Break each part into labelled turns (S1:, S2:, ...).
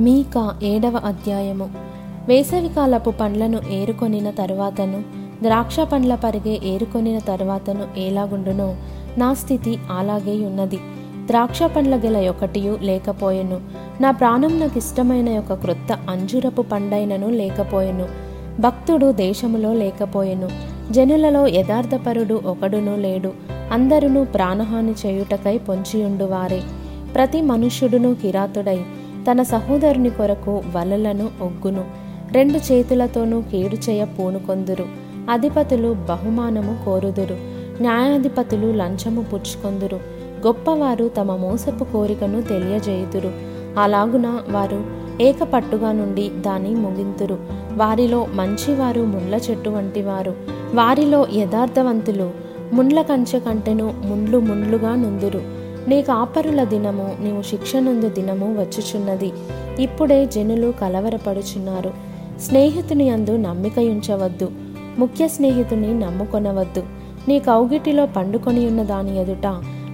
S1: మీక ఏడవ అధ్యాయము. వేసవికాలపు పండ్లను ఏరుకొనిన తరువాతను ద్రాక్ష పండ్ల పరిగే ఏరుకొనిన తరువాతను ఎలాగుండునో నా స్థితి అలాగే ఉన్నది. ద్రాక్ష పండ్ల గెల ఒకటియు లేకపోయెను. నా ప్రాణం నాకు ఇష్టమైన ఒక క్రొత్త అంజురపు పండైనను లేకపోయెను. భక్తుడు దేశములో లేకపోయెను. జనులలో యథార్థపరుడు ఒకడునూ లేడు. అందరును ప్రాణహాని చేయుటకై పొంచియుండువారే. ప్రతి మనుష్యుడును కిరాతుడై తన సహోదరుని కొరకు వలలను ఒగ్గును. రెండు చేతులతోనూ కీడు చేయ పూనుకొందురు. అధిపతులు బహుమానము కోరుదురు. న్యాయాధిపతులు లంచము పుచ్చుకొందురు. గొప్పవారు తమ మోసపు కోరికను తెలియజేయుదురు. అలాగున వారు ఏకపట్టుగా నుండి దాని ముగింతురు. వారిలో మంచివారు ముండ్ల చెట్టు వంటివారు. వారిలో యథార్థవంతులు ముండ్ల కంచె కంటెను ముండ్లు ముండ్లుగా నుందురు. నీ కాపరుల దినము నీవు శిక్షనుందు దినము వచ్చుచున్నది. ఇప్పుడే జనులు కలవరపడుచున్నారు. స్నేహితుని అందు నమ్మిక ఉంచవద్దు. ముఖ్య స్నేహితుని నమ్ముకొనవద్దు. నీ కౌగిటిలో పండుకొని ఉన్న దాని ఎదుట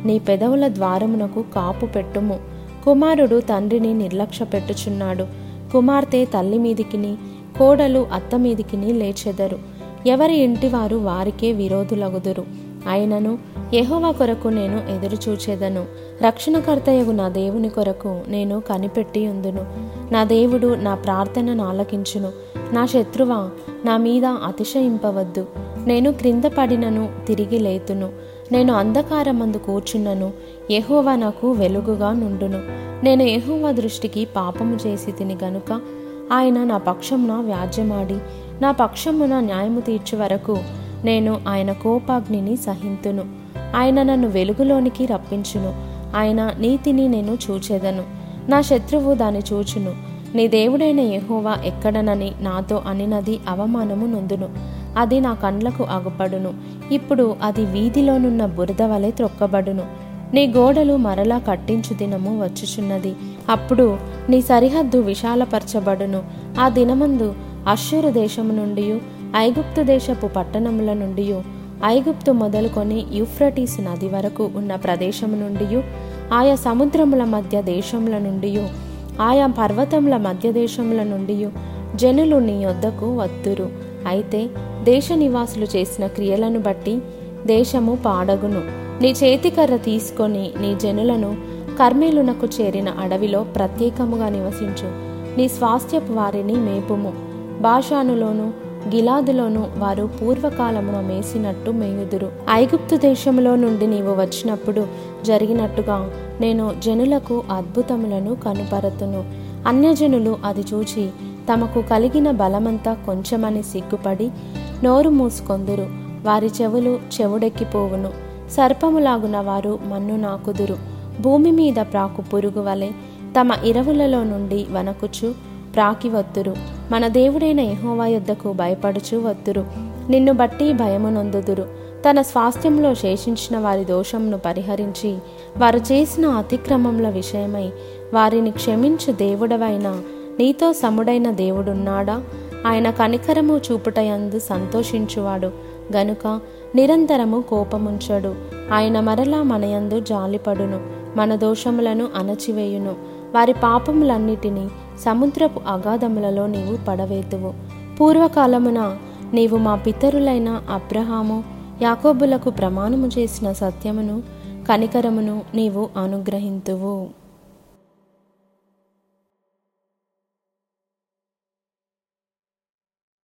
S1: నీ పెదవుల ద్వారమునకు కాపు పెట్టుము. కుమారుడు తండ్రిని నిర్లక్ష్య పెట్టుచున్నాడు. కుమార్తె తల్లి మీదికిని కోడలు అత్త మీదికిని లేచెదరు. ఎవరి ఇంటివారు వారికే విరోధులగుదురు. ఆయనను యహోవా కొరకు నేను ఎదురుచూచేదను. రక్షణకర్తయగు నా దేవుని కొరకు నేను కనిపెట్టి ఉందును. నా దేవుడు నా ప్రార్థనను ఆలకించును. నా శత్రువా నా మీద అతిశయింపవద్దు. నేను క్రింద పడినను తిరిగి లేతును. నేను అంధకారమందు కూర్చున్నను. యెహోవా నాకు వెలుగుగా నుండును. నేను యెహోవా దృష్టికి పాపము చేసి తిని గనుక ఆయన నా పక్షమున వ్యాజ్యమాడి నా పక్షమున న్యాయము తీర్చు వరకు నేను ఆయన కోపాగ్నిని సహింతును. ఆయన నన్ను వెలుగులోనికి రప్పించును. ఆయన నీతిని నేను చూచెదను. నా శత్రువు దాని చూచును. నీ దేవుడైన యహోవా ఎక్కడనని నాతో అనినది అవమానము నొందును. అది నా కండ్లకు అగుపడును. ఇప్పుడు అది వీధిలోనున్న బురద వలె త్రొక్కబడును. నీ గోడలు మరలా కట్టించు దినము వచ్చుచున్నది. అప్పుడు నీ సరిహద్దు విశాలపరచబడును. ఆ దినమందు అశ్షూరు దేశము నుండి ఐగుప్తు దేశపు పట్టణముల నుండి ఐగుప్తు మొదలుకొని యూఫ్రటీస్ నది వరకు ఉన్న ప్రదేశము నుండి ఆయా సముద్రముల మధ్య దేశముల నుండి ఆయా పర్వతముల మధ్య దేశముల నుండి జనులు నీ వద్దకు వత్తురు. అయితే దేశ నివాసులు చేసిన క్రియలను బట్టి దేశము పాడగును. నీ చేతికర్ర తీసుకొని నీ జనులను కర్మేలునకు చేరిన అడవిలో ప్రత్యేకముగా నివసించు. నీ స్వాస్థ్యపు వారిని మేపుము. భాషానులోను గిలాదులోను వారు పూర్వకాలమున మేసినట్టు మేయుదురు. ఐగుప్తు దేశములో నుండి నీవు వచ్చినప్పుడు జరిగినట్టుగా నేను జనులకు అద్భుతములను కనుపరతును. అన్యజనులు అది చూచి తమకు కలిగిన బలమంతా కొంచెమని సిగ్గుపడి నోరు మూసుకొందురు. వారి చెవులు చెవుడెక్కిపోవును. సర్పములాగున వారు మన్ను నాకుదురు. భూమి మీద ప్రాకు పురుగు వలె తమ ఇరవులలో నుండి వనకుచు ప్రాకివత్తురు. మన దేవుడైన యెహోవా యొద్దకు భయపడుచు వద్దురు నిన్ను బట్టి భయము నొందుదురు. తన స్వాస్థ్యంలో శేషించిన వారి దోషంను పరిహరించి వారు చేసిన అతిక్రమముల విషయమై వారిని క్షమించు దేవుడవైన నీతో సముడైన దేవుడున్నాడా? ఆయన కనికరము చూపుటయందు సంతోషించువాడు. గనుక నిరంతరము కోపముంచడు. ఆయన మరలా మనయందు జాలిపడును. మన దోషములను అణచివేయును. వారి పాపములన్నిటినీ సముద్రపు అగాధములలో నీవు పడవేతువు. పూర్వకాలమున నీవు మా పితరులైన అబ్రహాము యాకోబులకు ప్రమాణము చేసిన సత్యమును కనికరమును నీవు అనుగ్రహింతువు.